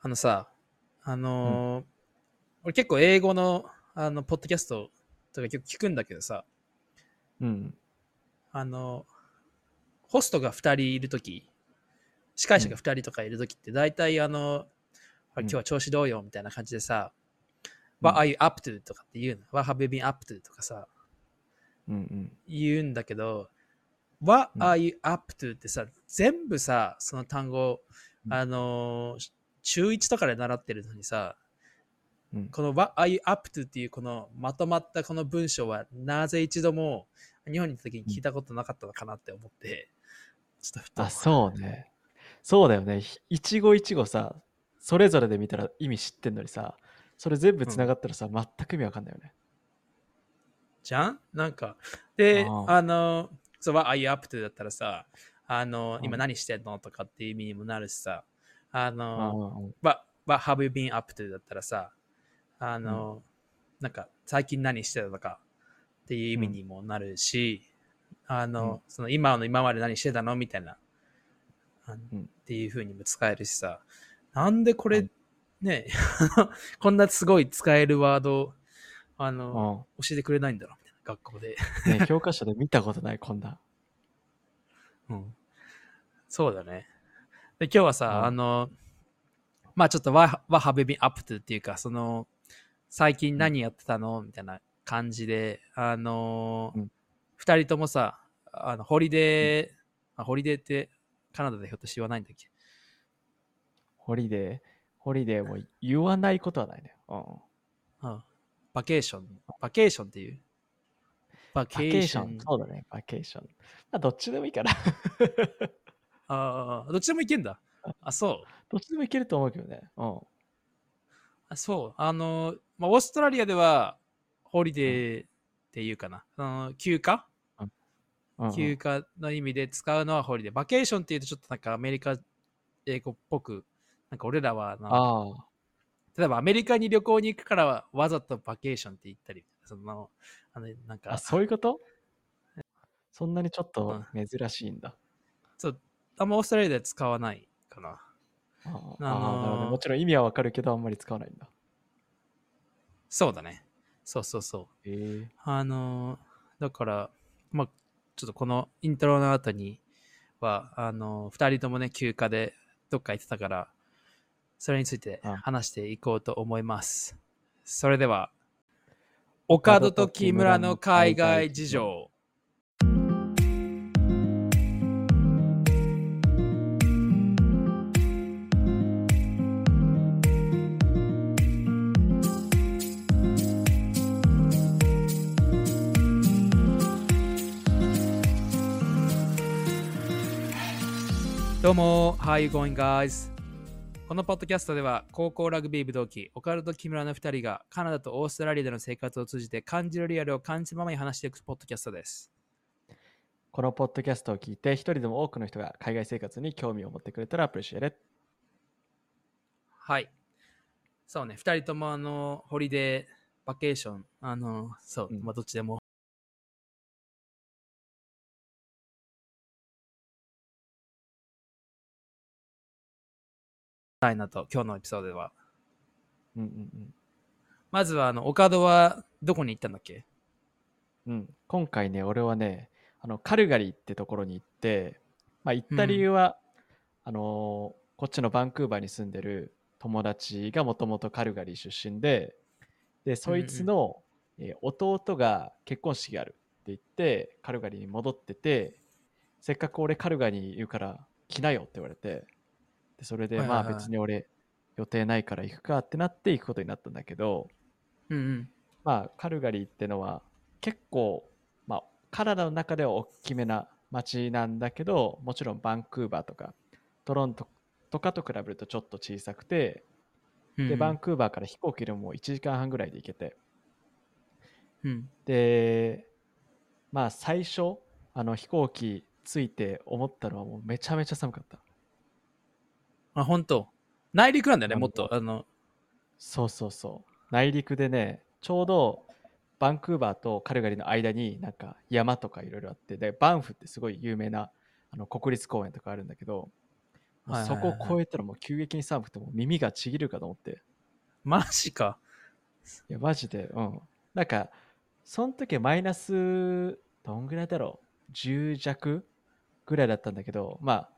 あのさ、あのー俺結構英語の、あの、ポッドキャストとか結構聞くんだけどさ、うん。あの、ホストが2人いるとき、司会者が2人とかいるときって、大体あの、あれ今日は調子どうよみたいな感じでさ、うん What are you up to? とかって言うの。What have you been up to? とかさ、うんうん。言うんだけど、What うん are you up to? ってさ、全部さ、その単語、うんあのー、中1とかで習ってるのにさ、うんこの What are you up to? っていうこのまとまったこの文章はなぜ一度も日本にいた時に聞いたことなかったのかなって思って、ちょっとふとあ、そうね。そうだよね。ひ一語一語さ、それぞれで見たら意味知ってんのにさ、それ全部つながったらさ、全く意味わかんないよね。じゃん？なんか、で、ああの、そう、What are you up to? だったらさ、あの、うん今何してんの？とかっていう意味にもなるしさ、ああの、What, what have you been up to? だったらさ、あの、なんか、最近何してたのかっていう意味にもなるし、あの、その今の今まで何してたのみたいな、っていう風にも使えるしさ、なんでこれ、うんね、こんなすごい使えるワード、あの、う教えてくれないんだろう学校で。ん。ね、教科書で見たことない、こんな。うん。そうだね。で、今日はさ、うんあの、まあちょっと what, have you been up to っていうか、その、最近何やってたのみたいな感じで、あのうん、二、人ともさ、あの、 holiday、あ、 holiday ってカナダでひょっとして言わないんだっけ？ホリデー、holiday も言わないことはないね。うん。うん。 Vacation。Vacation っていう？ Vacation。そうだね、 vacation。まあ、どっちでもいいかな。ああ、どっちでもいけんだ。あ、そう。どっちでもいけると思うけどね。うん。あそう。あの、まあ、オーストラリアでは、 holiday っていうかな。あの休暇？うんうん休暇の意味で使うのは holiday。Vacation っていうとちょっとなんかアメリカ英語っぽく、なんか俺らはな。例えばアメリカに旅行に行くからはわざとバケーションって言ったり、その、あの、なんかあ、、そういうこと？そんなにちょっと珍しいんだ。そう、あんまオーストラリアでは使わないかな。あのもちろん意味はわかるけど、あんまり使わないんだ。そうだね。そうそうそう。ええあのーだから、まあ、ちょっとこのイントロの後には、あのー二人ともね、休暇でどっか行ってたから、それについてあ話していこうと思います。それでは、岡戸と木村の海外事情。どうも、you going, guys? このポッドキャストでは高校ラグビー部同期、オカルト木村の2人がカナダとオーストラリアでの生活を通じて感じるリアルを感じたままに話していくポッドキャストです。このポッドキャストを聞いて、一人でも多くの人が海外生活に興味を持ってくれたらアプリシエレ。はい。そうね、2人ともあの、ホリデー、バケーション、あの、そう、うんまあどっちでも。たいなと、今日のエピソードでは。うんうんまずは、あの、岡戸はどこに行ったんだっけ？うん。うん、今回ね、俺はね、あのカルガリーってところに行って、まあ、行った理由は、あのーこっちのバンクーバーに住んでる友達がもともとカルガリー出身で、で、そいつの、えー弟が結婚式があるって言って、カルガリーに戻ってて、せっかく俺カルガリーにいるから来なよって言われて、でそれでまあ別に俺予定ないから行くかってなって行くことになったんだけど、うんうん。まあ、カルガリーってのは結構、まあ、カナダの中では大きめな街なんだけど、もちろんバンクーバーとかトロントとかと比べるとちょっと小さくて、うんで、バンクーバーから飛行機でも1時間半ぐらいで行けて、うん。で、まあ最初、あの飛行機着いて思ったのはもうめちゃめちゃ寒かった。あ、本当内陸なんだよね、もっと。あの、そうそうそう。内陸でね、ちょうどバンクーバーとカルガリーの間になんか山とかいろいろあって、で、バンフってすごい有名なあの国立公園とかあるんだけど、そこを超えたらもう急激に寒くてもう耳がちぎるかと思って。マジか。いや、マジで、うん。なんか、その時マイナス、どんぐらいだろう ?10 弱ぐらいだったんだけど、まあ、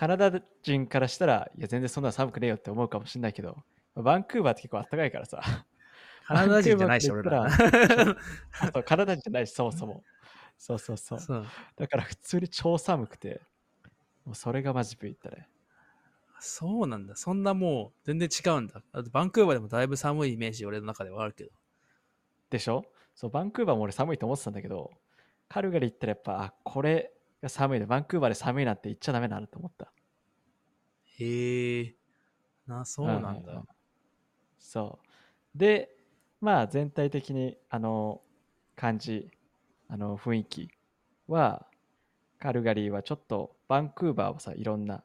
カナダ人からしたら、いや、全然そんな寒くねえよって思うかもしれないけど、バンクーバーって結構暖かいからさ。カナダ人じゃないし、俺ら。あそうカナダ人じゃないし、そもそも。そうそうそう。そうだから普通に超寒くて、もうそれがマジビビったね。そうなんだ。そんなもう全然違うんだ。だバンクーバーでもだいぶ寒いイメージ、俺の中ではあるけど。でしょ？そう、バンクーバーも俺寒いと思ってたんだけど、カルガリー行ったらやっぱ、あ、これが寒いね。バンクーバーで寒いなんて言っちゃダメだなと思った。へえ。な、そうなんうんうん。そう。で、まあ全体的に、あの、感じ、あの、雰囲気は、カルガリーはちょっと、バンクーバーはさ、いろんな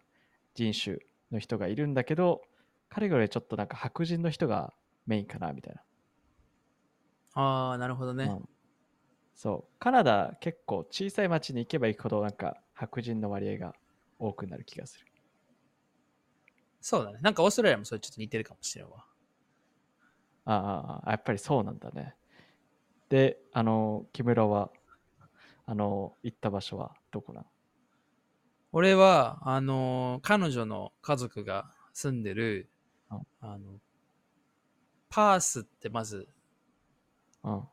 人種の人がいるんだけど、カルガリーはちょっとなんか白人の人がメインかな、みたいな。ああ、なるほどね。うんそう。カナダ結構小さい町に行けば行くほどなんか白人の割合が多くなる気がする。そうだね。なんかオーストラリアもそれちょっと似てるかもしれんわ。ああやっぱりそうなんだね。で、あの、木村は、あの、行った場所はどこなの？俺は、あのー彼女の家族が住んでる、うんあの、パースってまず、うん。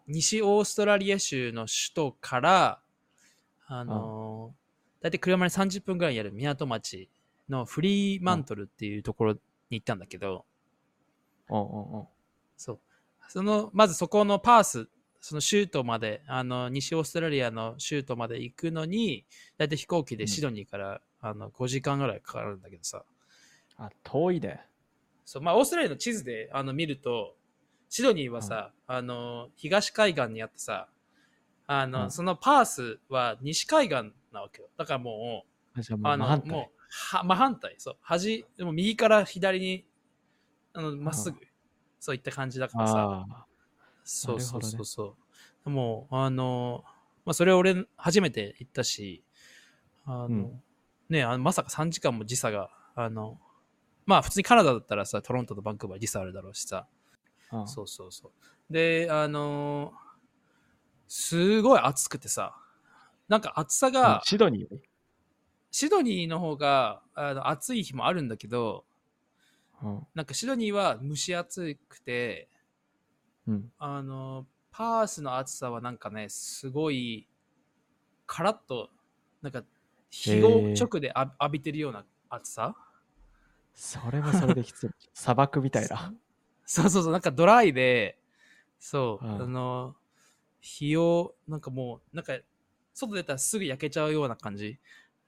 西オーストラリア州の首都から、あのー、だいたい車で30分ぐらいにある港町のフリーマントルっていうところに行ったんだけど、うんうんうん。そう。その、まずそこのパース、その州都まで、あの、西オーストラリアの州都まで行くのに、だいたい飛行機でシドニーから、あの5時間ぐらいかかるんだけどさ。あ、遠いね。そう、まあ、オーストラリアの地図であの見ると、シドニーはさ、あの、東海岸にあってさ、あの、うんそのパースは西海岸なわけよ。だからもう、あの、もう真反対。もう、は真反対。そう、端、でも右から左に、あの、まっすぐ、そういった感じだからさ。そうそうそう。そう。もう、あの、まあ、それ俺初めて行ったし、あの、うん。ねあのまさか3時間も時差が、あの、まあ普通にカナダだったらさ、トロントとバンクーバー時差あるだろうしさ、うんそうそうそう。で、あのすごい暑くてさ、なんか暑さうんが、シドニー？シドニーの方があの暑い日もあるんだけど、うん。なんかシドニーは蒸し暑くて、うん。あの、パースの暑さはなんかね、すごい、カラッと、なんか、日を直で浴浴びてるような暑さそれもそれできつい。砂漠みたいな。そうそうそう、なんかドライで、そう、うんあの、日を、なんかもう、なんか、外出たらすぐ焼けちゃうような感じ。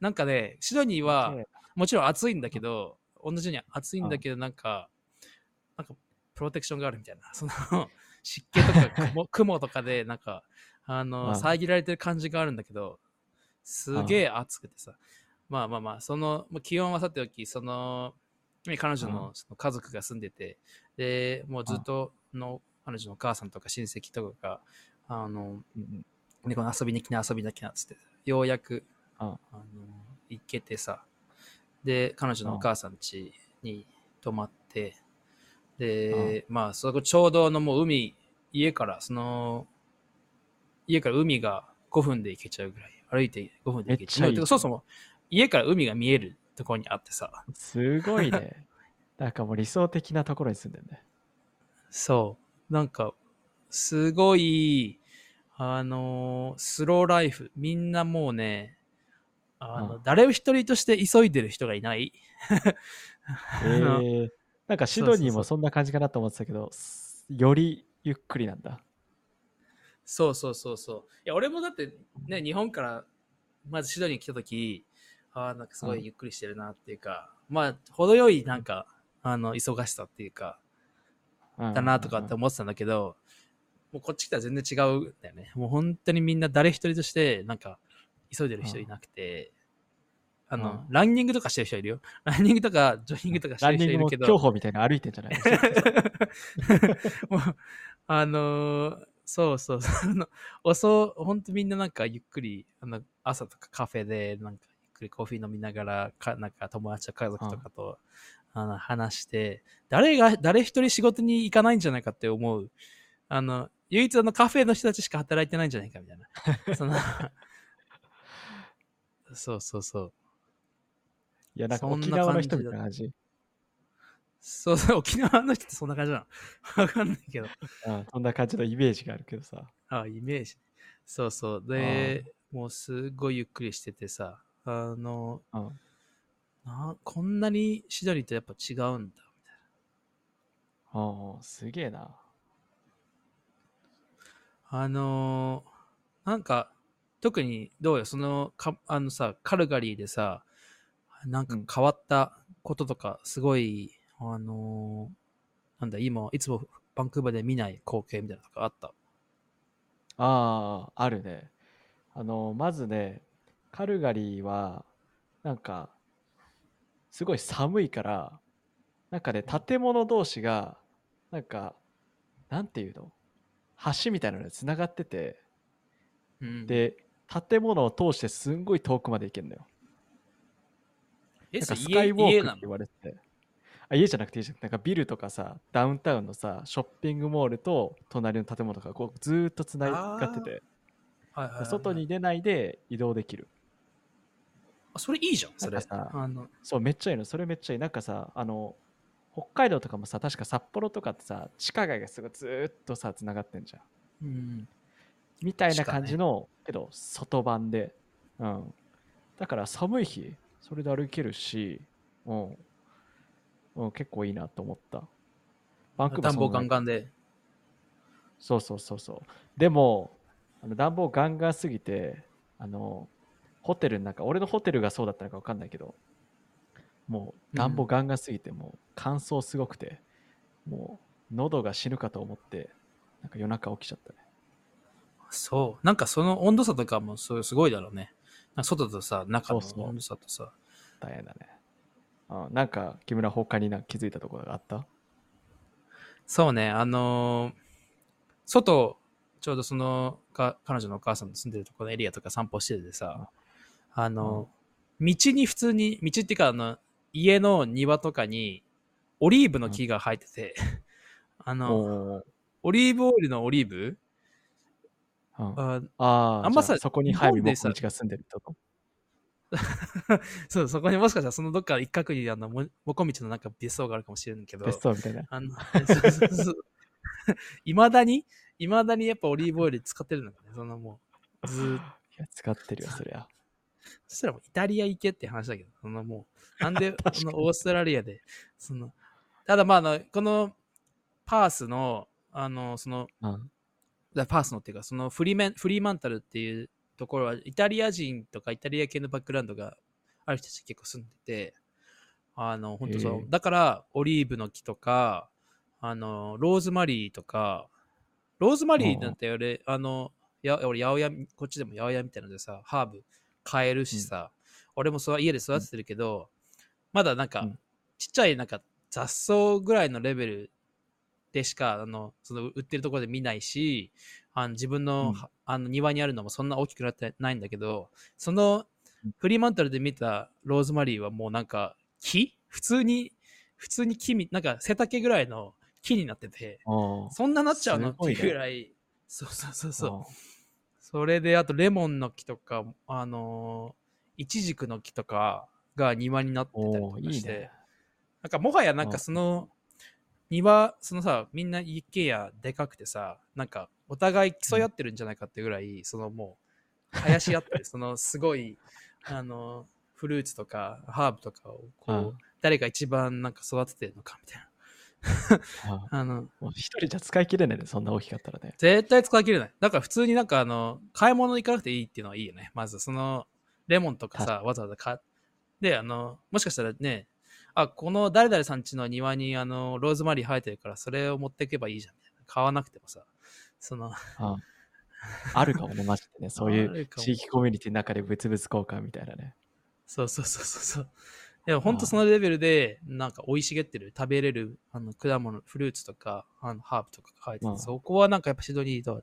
なんかね、シドニーは、もちろん暑いんだけど、同じように暑いんだけど、なんか、なんか、プロテクションがあるみたいな。その、湿気とか雲雲とかで、なんか、あうの、ん遮られてる感じがあるんだけど、すげえ暑くてさ。まあまあまあ、その、まあ気温はさておき、その、ね彼女のその家族が住んでて、で、もうずっとの、彼女のお母さんとか親戚とかが、あの、うんで、この遊びに来な、遊びに来なっつって、ようやく、うん。あの、行けてさ、で、彼女のお母さん家に泊まって、で、まあ、そこちょうどあのもう海、家から、その、家から海が5分で行けちゃうぐらい、歩いて5分で行けちゃう。ゃいいそもそも、家から海が見えるところにあってさ、すごいね。なんかもう理想的なところに住んでるね。そう、なんか、すごい、あのースローライフ、みんなもうね、あの、うん誰一人として急いでる人がいない。え のー、なんかシドニーもそんな感じかなと思ってたけど、よりゆっくりなんだ。そうそうそうそう。いや、俺もだってね、日本からまずシドニーに来たとき、ああ、なんかすごいゆっくりしてるなっていうか、まあ、程よいなんか、あの、忙しさっていうか、だなとかって思ってたんだけど、もうこっち来たら全然違うんだよね。もう本当にみんな誰一人として、なんか、急いでる人いなくて、あの、うんランニングとかしてる人いるよ。ランニングとか、ジョギングとかしてランニングもる人いるけど、競歩みたいなの歩いてんじゃない もうあのーそうそうそう、あの遅、ほんとみんななんかゆっくり、あの朝とかカフェでなんかくりコーヒー飲みながら、かなんか友達と家族とかと、あの話して、誰が、誰一人仕事に行かないんじゃないかって思う。あの、唯一あのカフェの人たちしか働いてないんじゃないかみたいな。そのそうそうそう。いや、なんか沖縄の人みたいな感じ。そうそう、沖縄の人ってそんな感じなの わかんないけど。うん、そんな感じのイメージがあるけどさ。あ、イメージ。そうそう。で、もうすごいゆっくりしててさ、あの、うん。なこんなにシドニーとやっぱ違うんだ。うん、すげえな。あのーなんか、特にどうよ、その、かあのさ、カルガリーでさ、なんかうん変わったこととか、すごい、あのーなんだ、今、いつもバンクーバーで見ない光景みたいなのとかあった？ああ、あるね。あの、まずね、カルガリーは、なんか、すごい寒いから、なんかね、建物同士が、なんか、なんていうの？橋みたいなので繋がってて、うん、で、建物を通してすんごい遠くまで行けるのよ。え、なんかスカイウォークって言われてて。あ家じゃなくて家じゃなくてなんかビルとかさダウンタウンのさショッピングモールと隣の建物がこうずーっとつながってて。はいはいはいはい。外に出ないで移動できるあそれいいじゃん、それ。あのそうめっちゃいいの。それめっちゃいい。なんかさあの北海道とかもさ確か札幌とかってさ地下街がすごいずーっとさつながってんじゃん。うん、みたいな感じの、けど外版で。うん。だから寒い日それで歩けるしうん、うん、結構いいなと思った。バンクーバー暖房ガンガンで。そうそうそうそう。でも、あの暖房ガンガンすぎて、あの、ホテルの中、俺のホテルがそうだったのか分かんないけど、もう暖房ガンガンすぎて、もう乾燥すごくて、もう喉が死ぬかと思って、なんか夜中起きちゃったね。そう。なんかその温度差とかもそうすごいだろうね。外とさ、中の温度差とさ。大変だね。うん、なんか、木村他になんか気づいたところがあった？そうね、あのー外、ちょうどそのか、彼女のお母さんの住んでるところのエリアとか散歩しててさ、あの道に普通に、道っていうか、あの、家の庭とかに、オリーブの木が生えてて、あの、オリーブオイルのオリーブ？うん、ああーあんまさそこに早見も日本でさこみちが住んでると？そう、そこにもしかしたらそのどっか一角にあの、ももこみちのなんか別荘があるかもしれないけど、別荘みたいな。あの、そうそうそう。いまだに、いまだにやっぱオリーブオイル使ってるのかね、そのもう、ずーっと。いや、使ってるよ、そりゃ。そしたらもうイタリア行けって話だけど、そのもう、なんで確かにそのオーストラリアで、その、ただまああの、このパースの、あの、その、うん。だパースのっていうか、そのフリメンフリーマンタルっていうところは、イタリア人とかイタリア系のバックグラウンドがある人たち結構住んでて、あの、本当そう。へえだから、オリーブの木とか、あの、ローズマリーとか、ローズマリーなんて俺、あの、や俺、八百屋、こっちでも八百屋みたいなのでさ、ハーブ買えるしさ、俺もそう家で育ててるけど、まだなんか、うん。ちっちゃいなんか雑草ぐらいのレベルでしかあのその売ってるところで見ないしあの自分の,、うん。あの庭にあるのもそんな大きくなってないんだけどそのうん。フリーマンタルで見たローズマリーはもうなんか木？普通に普通に木みなんか背丈ぐらいの木になっててそんななっちゃうの？っていうぐらい。そうそうそうそうそれであとレモンの木とかあのーイチジクの木とかが庭になってたりとおかしてーいいね。なんかもはやなんかうんその庭、そのさ、みんな一軒家でかくてさ、なんかお互い競い合ってるんじゃないかってぐらい、そのもう、生やし合ってる、そのすごい、あの、フルーツとかハーブとかをこう、うん誰が一番なんか育ててるのかみたいあな。あの、一人じゃ使い切れないね、そんな大きかったらね。絶対使い切れない。だから普通になんかあの、買い物行かなくていいっていうのはいいよね。まずその、レモンとか確さ、わざわざ買で、あの、もしかしたらね、あ、この誰々さん家の庭にあの、ローズマリー生えてるから、それを持っていけばいいじゃん。買わなくてもさ、その、ああるかもね、マジでね。そういう地域コミュニティの中で物々交換みたいなね。そうそうそうそうそう。でも本当そのレベルで、なんか生い茂ってる、食べれるあの果物、フルーツとか、あのハーブとかが生えてて、うんそこはなんかやっぱシドニーとは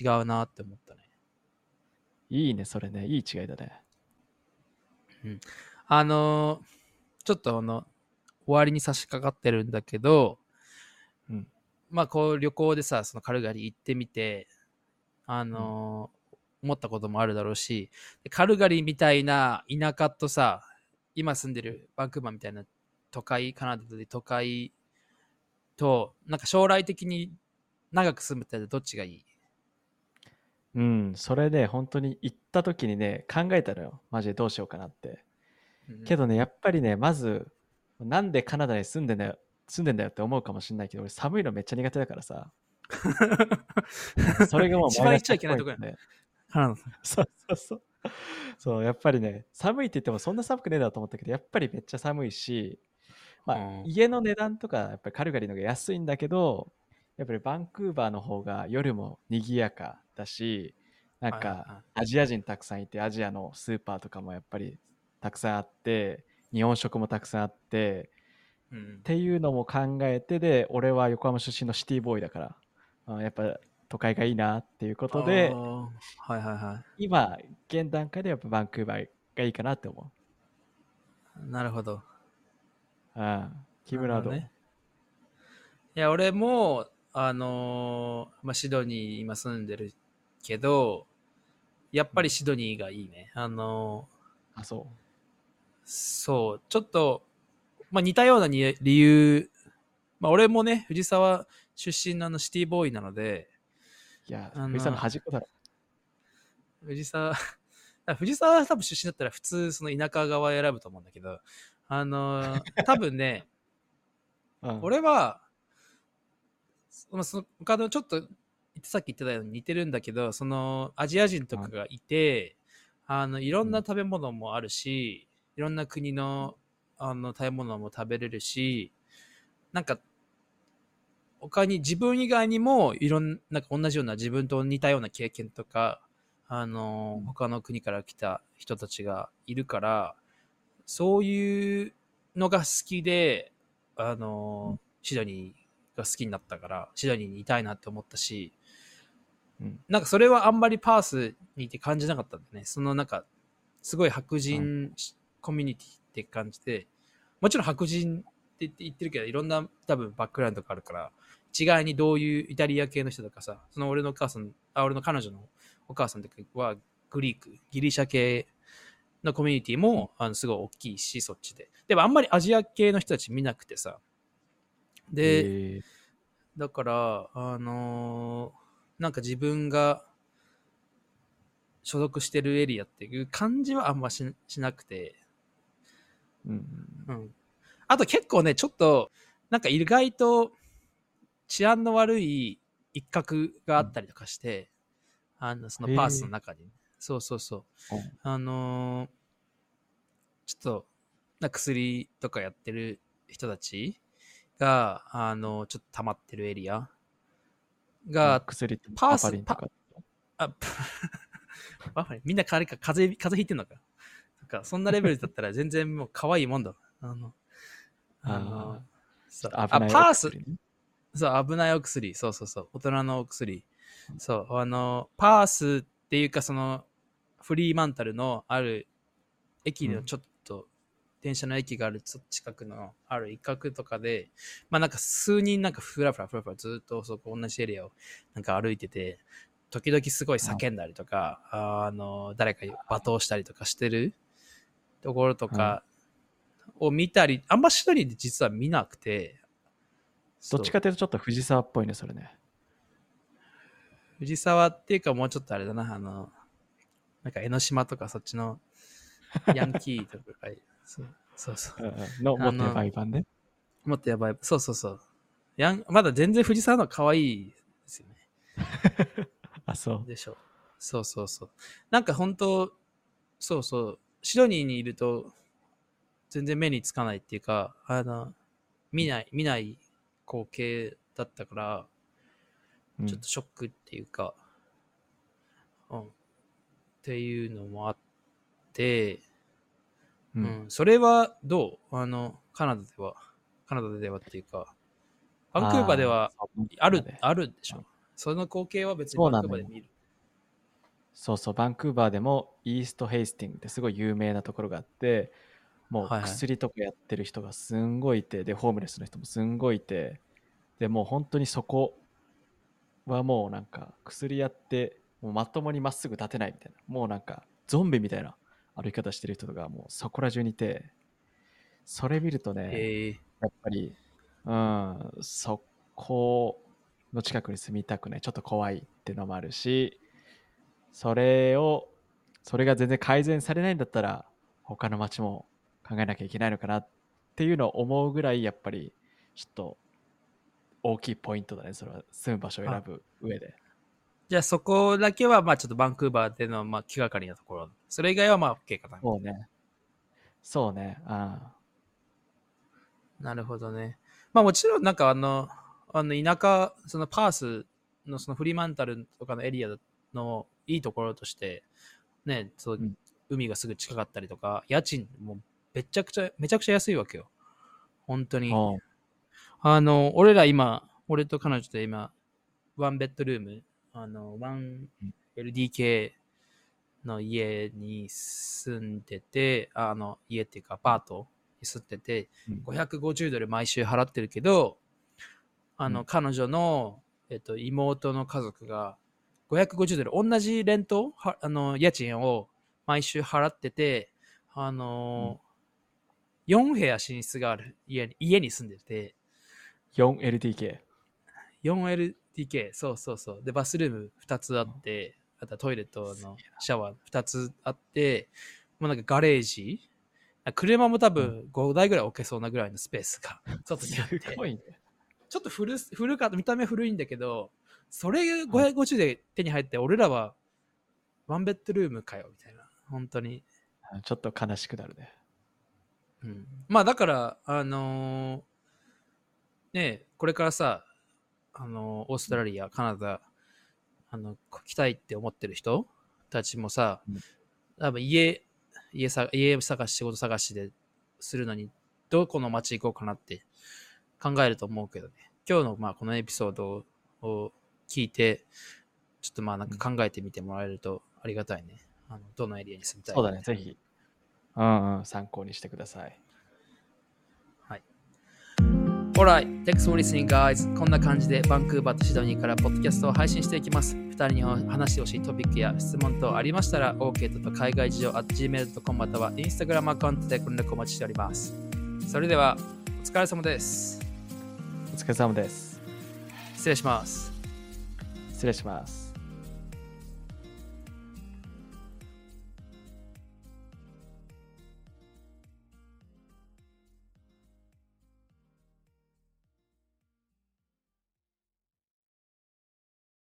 違うなって思ったね。いいね、それね。いい違いだね。あのーちょっとあの、終わりに差し掛かってるんだけど、うんまあこう旅行でさ、そのカルガリー行ってみて、あのー思ったこともあるだろうし、でカルガリーみたいな田舎とさ、今住んでるバンクーバーみたいな都会、カナダで都会と、なんか将来的に長く住むってどっちがいい？うん、それで本当に行った時にね、考えたのよ。マジでどうしようかなって。けどね、やっぱりね、まず、なんでカナダに住んでんだよ、住んでんだよって思うかもしれないけど、俺寒いのめっちゃ苦手だからさ。それがもう一番言っちゃいけないとこやね。そうそうそう。そう、やっぱりね、寒いって言ってもそんな寒くねえだと思ったけど、やっぱりめっちゃ寒いし、まあ、うん。家の値段とか、やっぱりカルガリーの方が安いんだけど、やっぱりバンクーバーの方が夜も賑やかだし、なんはいはいはかアジア人たくさんいて、アジアのスーパーとかもやっぱりたくさんあって、日本食もたくさんあって、うんっていうのも考えてで、俺は横浜出身のシティボーイだから、あやっぱ都会がいいなっていうことであ、ーはいはいはい。今、現段階でやっぱバンクーバーがいいかなって思なるほど。う。うん。木村はどねいや、俺も、あのーまあ、シドニー今住んでるけど、やっぱりシドニーがいいね。あのあ、そーそう、ちょっと、まあ、似たようなに理由、まあ、俺もね、藤沢出身のあのシティボーイなので、う。いや、藤さんの端っこだろ。藤沢、藤沢多分出身だったら普通その田舎側選ぶと思うんだけど、あのー 多分ね、うん、俺は、まあ、その他のちょっとさっき言ってたように似てるんだけどそのアジア人とかがいて、あのいろんな食べ物もあるし、いろんな国のあの食べ物も食べれるしなんか他に自分以外にもいろんな同じような自分と似たような経験とかあのうん。他の国から来た人たちがいるからそういうのが好きであのシドニーが好きになったからシドニーにいたいなって思ったしうん。なんかそれはあんまりパースにいて感じなかったんだよね。そのなんかすごい白人コミュニティって感じでもちろん白人って言って言ってるけどいろんな多分バックグラウンドがあるから一概にどういうイタリア系の人とかさその俺のお母さんあ俺の彼女のお母さんとかはグリークギリシャ系のコミュニティもあのすごい大きいしそっちで。でもあんまりアジア系の人たち見なくてさ。で、え。ーだから、あのーなんか自分が所属してるエリアっていう感じはあんまししなくて、うん。うん。あと結構ね、ちょっと、なんか意外と治安の悪い一角があったりとかして、あの、そのパースの中に。そうそうそう。うんあのーちょっと、な薬とかやってる人たちが、あのちょっと溜まってるエリアが、薬ってパースとか。あ、みんな風邪風邪風邪ひいてんのかそっかそんなレベルだったら全然もう可愛いもんだ。あの、あのあパースそう、危ないお薬。そうそうそう。大人のお薬。そう、あの、パースっていうか、その、フリーマンタルのある駅のちょっと、電車の駅があるちょっと近くのある一角とかで、まあなんか数人なんかふらふらふらふらずっとそこ同じエリアをなんか歩いてて、時々すごい叫んだりとか、あの、誰か罵倒したりとかしてるところとかを見たり、あんま一人で実は見なくて、どっちかというとちょっと藤沢っぽいね、それね。藤沢っていうかもうちょっとあれだな、あの、なんか江ノ島とかそっちの ヤンキーとかが、そうそうそう。うんうんの、もっとやばい版ね。もっとやばい。そうそうそう。ヤンまだ全然藤沢の可愛いですよね。あ、そう。でしょ。そうそうそう。なんか本当、そうそう。シドニーにいると全然目につかないっていうか、あの、見ない、見ない光景だったから、うん。ちょっとショックっていうか、うん。っていうのもあって、ううん。ん、それはどう？あの、カナダでは、カナダではっていうか、バンクーバーではある、ね。あるんでしょ？その光景は別にバンクーバーで見る。そうそう、バンクーバーでもイーストヘイスティングってすごい有名なところがあって、もうはいはい。薬とかやってる人がすんごいいて、で、ホームレスの人もすんごいいて、で、もう本当にそこはもうなんか薬やって、もうまともにまっすぐ立てないみたいな、もうなんかゾンビみたいな歩き方してる人とかもうそこら中にいて、それ見るとね、ええやっぱり、うん、そこの近くに住みたくない、ちょっと怖いっていうのもあるし、それを、それが全然改善されないんだったら、他の街も考えなきゃいけないのかなっていうのを思うぐらい、やっぱり、ちょっと大きいポイントだね、それは住む場所を選ぶ上で。じゃあそこだけはまあちょっとバンクーバーでのまあ気がかりなところ。それ以外はまあ OK かな。そうね。そうね。あなるほどね。まあもちろんなんかあの、あの田舎、そのパースのそのフリーマンタルとかのエリアのいいところとして、ね、そううん海がすぐ近かったりとか、家賃もめちゃくちゃ、めちゃくちゃ安いわけよ。本当に。ああの、俺ら今、俺と彼女で今、ワンベッドルーム、あの、1LDK の家に住んでて、あの、家っていうかアパートに住んでて、うん550ドル毎週払ってるけど、あの、うん彼女の、えっと、妹の家族が、550ドル、同じレント、はあの、家賃を毎週払ってて、あの、4部屋寝室がある家に家に住んでて、4LDK。4LDK、そうそうそう。で、バスルーム2つあって、あとはトイレとのシャワー2つあって、もうなんかガレージ車も多分5台ぐらい置けそうなぐらいのスペースが外にあって、すごいね。ちょっと古す古か見た目古いんだけど、それ550で手に入って、俺らはワンベッドルームかよ、みたいな。本当に。ちょっと悲しくなるね。うん、まあだから、あのーねえこれからさ、あのーオーストラリア、カナダ、あの、来たいって思ってる人たちもさ、うん多分家、家さ家探し、仕事探しでするのに、どこの街行こうかなって考えると思うけどね。今日のまあこのエピソードを聞いて、ちょっとまあなんか考えてみてもらえるとありがたいね。あのどのエリアに住みたいそうだね、ぜひ。うんうん、参考にしてください。Alright, thanks for listening, guys. こんな感じでバンクーバーとシドニーからポッドキャストを配信していきます。2人に話してほしいトピックや質問等ありましたら、OK と海外事情 at gmail.com または Instagram アカウントでご連絡お待ちしております。それでは、お疲れ様です。お疲れ様です。失礼します。失礼します。